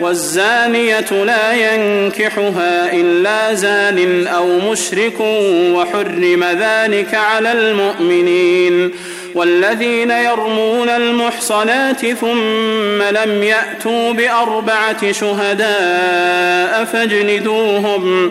والزانية لا ينكحها إلا زان أو مشرك وحرم ذلك على المؤمنين والذين يرمون المحصنات ثم لم يأتوا بأربعة شهداء فاجلدوهم فاجلدوهم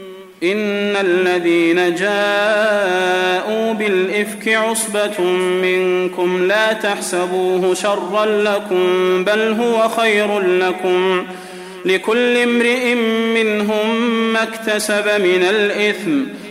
إن الذين جاءوا بالإفك عصبة منكم لا تحسبوه شرا لكم بل هو خير لكم. لكل امرئ منهم ما اكتسب من الإثم.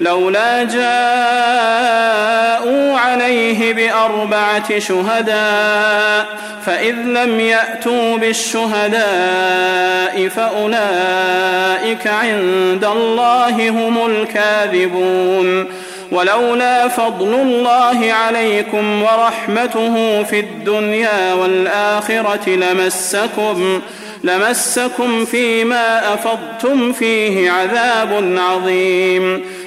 لولا جاءوا عليه بأربعة شهداء فإذ لم يأتوا بالشهداء فأولئك عند الله هم الكاذبون. ولولا فضل الله عليكم ورحمته في الدنيا والآخرة لمسكم لمسكم فيما أفضتم فيه عذاب عظيم.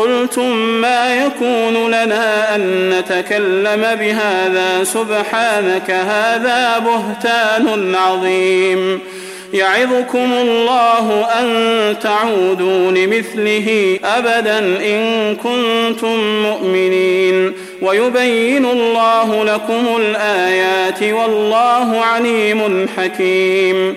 قلتم ما يكون لنا أن نتكلم بهذا سبحانك هذا بهتان عظيم. يعظكم الله أن تعودوا لمثله أبدا إن كنتم مؤمنين. ويبين الله لكم الآيات والله عليم حكيم.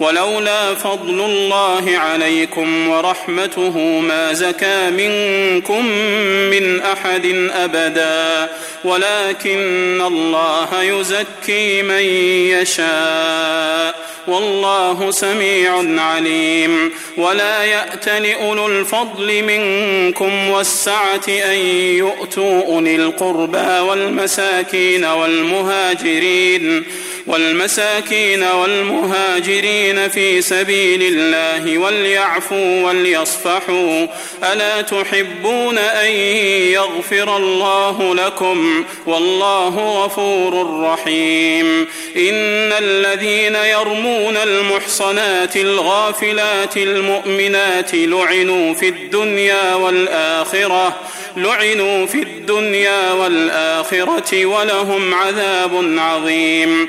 ولولا فضل الله عليكم ورحمته ما زكى منكم من أحد أبدا. ولكن الله يزكي من يشاء. والله سميع عليم. ولا يأتل أولو الفضل منكم والسعة أن يؤتوا أولي القربى والمساكين والمهاجرين. والمساكين والمهاجرين في سبيل الله وليعفوا وليصفحوا. ألا تحبون أن يغفر الله لكم؟ والله غفور رحيم. إن الذين يرمون المحصنات الغافلات المؤمنات لعنوا في الدنيا والآخرة لعنوا في الدنيا والآخرة ولهم عذاب عظيم.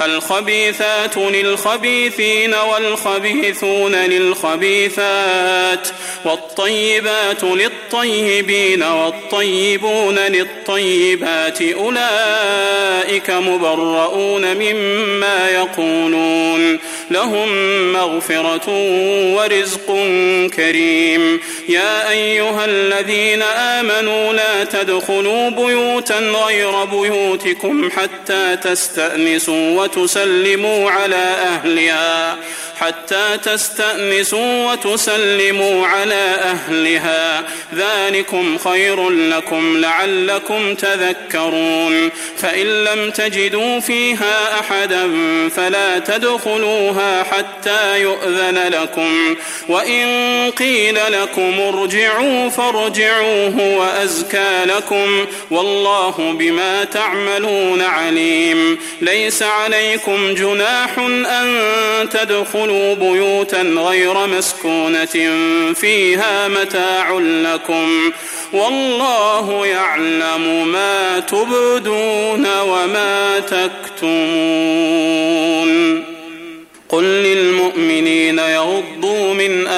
الخبيثات للخبيثين والخبيثون للخبيثات والطيبات للطيبين والطيبون للطيبات أولئك مبرؤون مما يقولون لهم مغفرة ورزق كريم يا أيها الذين آمنوا لا تدخلوا بيوتا غير بيوتكم حتى تستأنسوا وتسلموا على أهلها. حتى تستأنسوا وتسلموا على أهلها. ذلكم خير لكم لعلكم تذكرون. فإن لم تجدوا فيها أحدا فلا تدخلوها حتى يؤذن لكم. وإن قيل لكم ارجعوا فارجعوا هو أزكى لكم. والله بما تعملون عليم. ليس عليكم جناح أن تدخلوا تدخلوا بيوتا غير مسكونة فيها متاع لكم والله يعلم ما تبدون وما تكتمون قل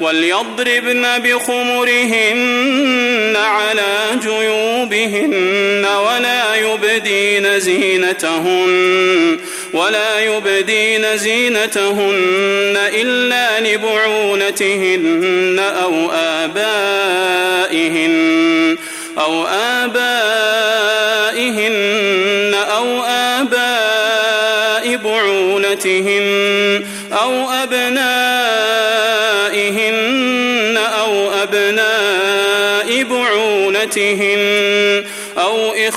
وليضربن بخمرهن على جيوبهن ولا يبدين زينتهن ولا يبدين زينتهن إلا لبعولتهن أو آبائهن أو آبائهن أو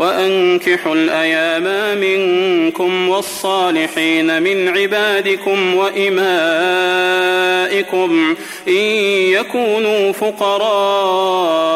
وأنكحوا الأيام منكم والصالحين من عبادكم وإمائكم إن يكونوا فقراء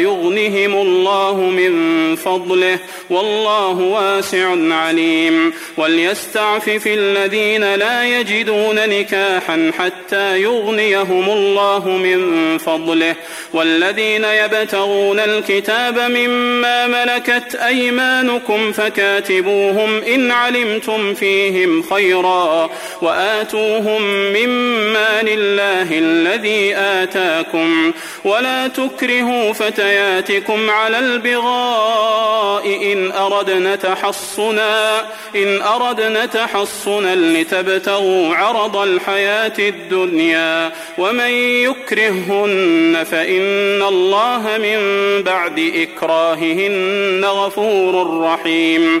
يغنهم الله من فضله والله واسع عليم. وليستعفف الذين لا يجدون نكاحا حتى يغنيهم الله من فضله. والذين يبتغون الكتاب مما ملكت أيمانكم فكاتبوهم إن علمتم فيهم خيرا. وآتوهم مما لله الذي آتاكم. ولا تكرهوا فتياتكم على البغاء إن أردنا تحصنا إن أردنا تحصنا لتبتغوا عرض الحياة الدنيا ومن يكرههن فإن الله من بعد إكراههن غفور رحيم.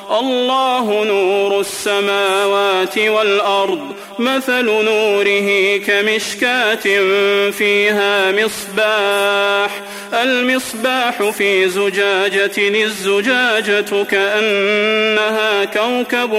الله نور السماوات والأرض مثل نوره كمشكاة فيها مصباح. المصباح في زجاجة الزجاجة كأنها كوكب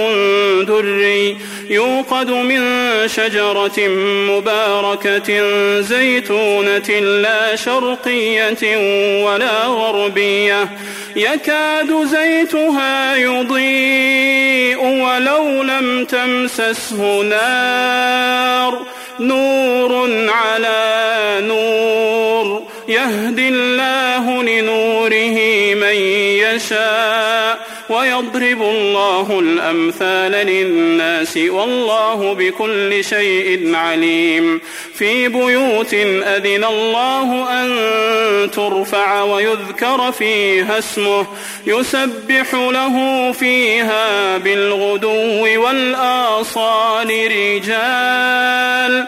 دري يوقد من شجرة مباركة زيتونة لا شرقية ولا غربية. يكاد زيتها يضيء ولو لم تمسسه نار. نور على نور. يهدي الله لنوره من يشاء ويضرب الله الأمثال للناس والله بكل شيء عليم. في بيوت أذن الله أن ترفع ويذكر فيها اسمه يسبح له فيها بالغدو والآصال رجال.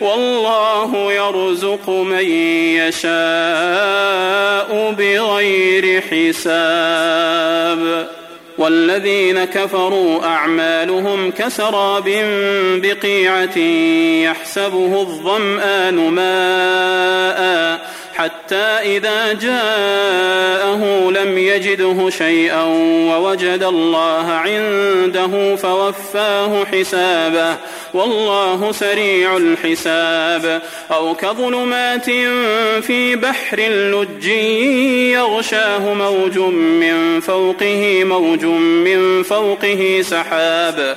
والله يرزق من يشاء بغير حساب. والذين كفروا أعمالهم كسراب بقيعة يحسبه الظمآن ماءً حتى إذا جاءه لم يجده شيئا ووجد الله عنده فوفاه حسابه والله سريع الحساب. أو كظلمات في بحر لج يغشاه موج من فوقه موج من فوقه سحاب.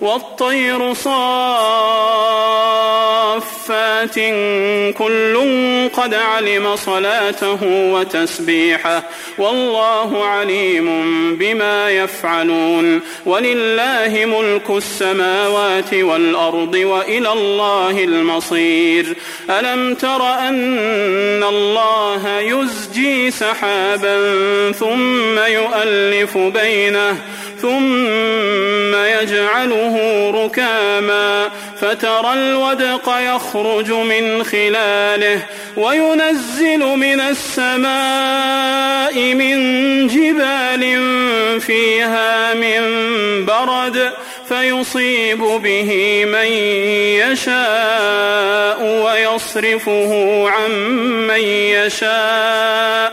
والطير صافات كل قد علم صلاته وتسبيحه والله عليم بما يفعلون ولله ملك السماوات والأرض وإلى الله المصير ألم تر أن الله يزجي سحابا ثم يؤلف بينه ثم يجعله ركاما فترى الودق يخرج من خلاله وينزل من السماء من جبال فيها من برد فيصيب به من يشاء ويصرفه عن من يشاء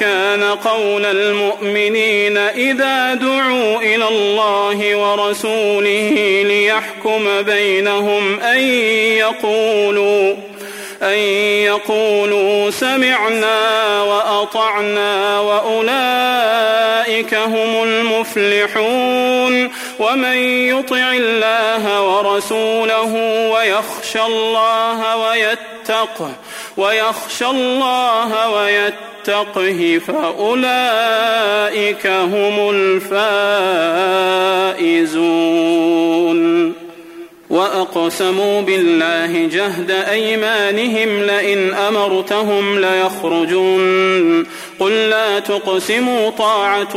كان قول المؤمنين إذا دعوا إلى الله ورسوله ليحكم بينهم أن يقولوا أن يقولوا سمعنا وأطعنا وأولئك هم المفلحون ومن يطع الله ورسوله ويخشى الله ويتقه ويخشى الله ويتقه فأولئك هم الفائزون. وأقسموا بالله جهد أيمانهم لئن أمرتهم ليخرجون. قل لا تقسموا طاعة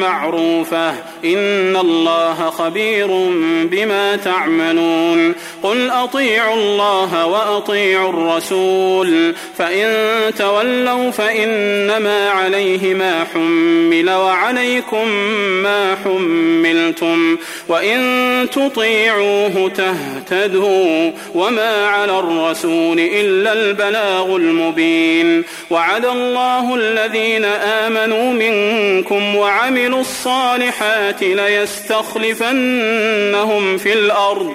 معروفة. إن الله خبير بما تعملون. قل أطيعوا الله وأطيعوا الرسول فإن تولوا فإنما عليه ما حمل وعليكم ما حملتم وإن تطيعوه تهتدوا وما على الرسول إلا البلاغ المبين. وعد الله الذين آمنوا منكم وعملوا الصالحات ليستخلفنهم في الأرض.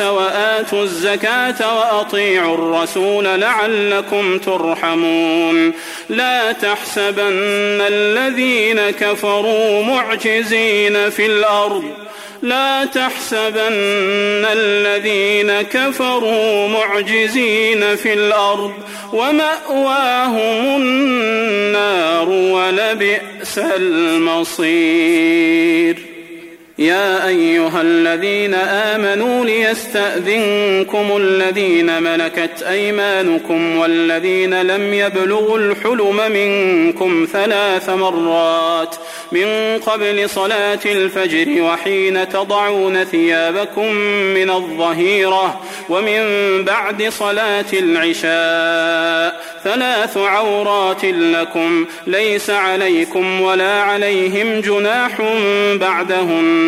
وآتوا الزكاة وأطيعوا الرسول لعلكم ترحمون. لا تحسبن الذين كفروا معجزين في الأرض. لا تحسبن الذين كفروا معجزين في الأرض. ومأواهم النار ولبئس المصير. يا أيها الذين آمنوا ليستأذنكم الذين ملكت أيمانكم والذين لم يبلغوا الحلم منكم ثلاث مرات من قبل صلاة الفجر وحين تضعون ثيابكم من الظهيرة ومن بعد صلاة العشاء ثلاث عورات لكم ليس عليكم ولا عليهم جناح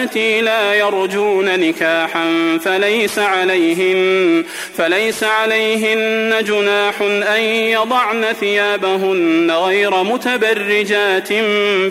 اللاتي لا يرجون نكاحا فليس عليهن فليس عليهن جناح أن يضعن ثيابهن غير متبرجات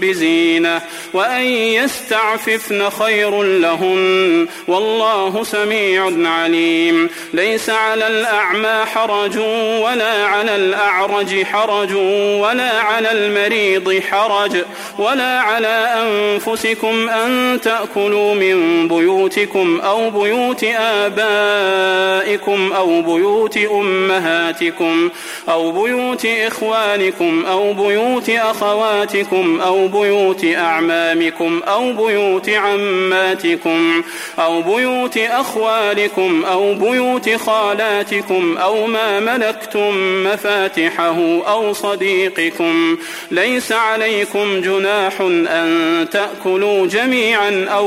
بزينة وأن يستعففن خير لهن. والله سميع عليم. ليس على الأعمى حرج ولا على الأعرج حرج ولا على المريض حرج ولا على أنفسكم أن تأكلوا من بيوتكم أو بيوت آبائكم أو بيوت أمهاتكم أو بيوت إخوانكم أو بيوت أخواتكم أو بيوت أعمامكم أو بيوت عماتكم أو بيوت أخوالكم أو بيوت خالاتكم أو ما ملكتم مفاتحه أو صديقكم ليس عليكم جناح أن تأكلوا جميعا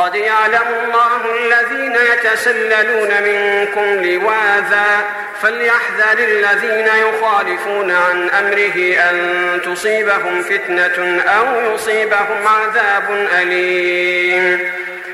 قد يعلم الله الذين يتسللون منكم لواذا فليحذر الذين يخالفون عن أمره أن تصيبهم فتنة أو يصيبهم عذاب أليم.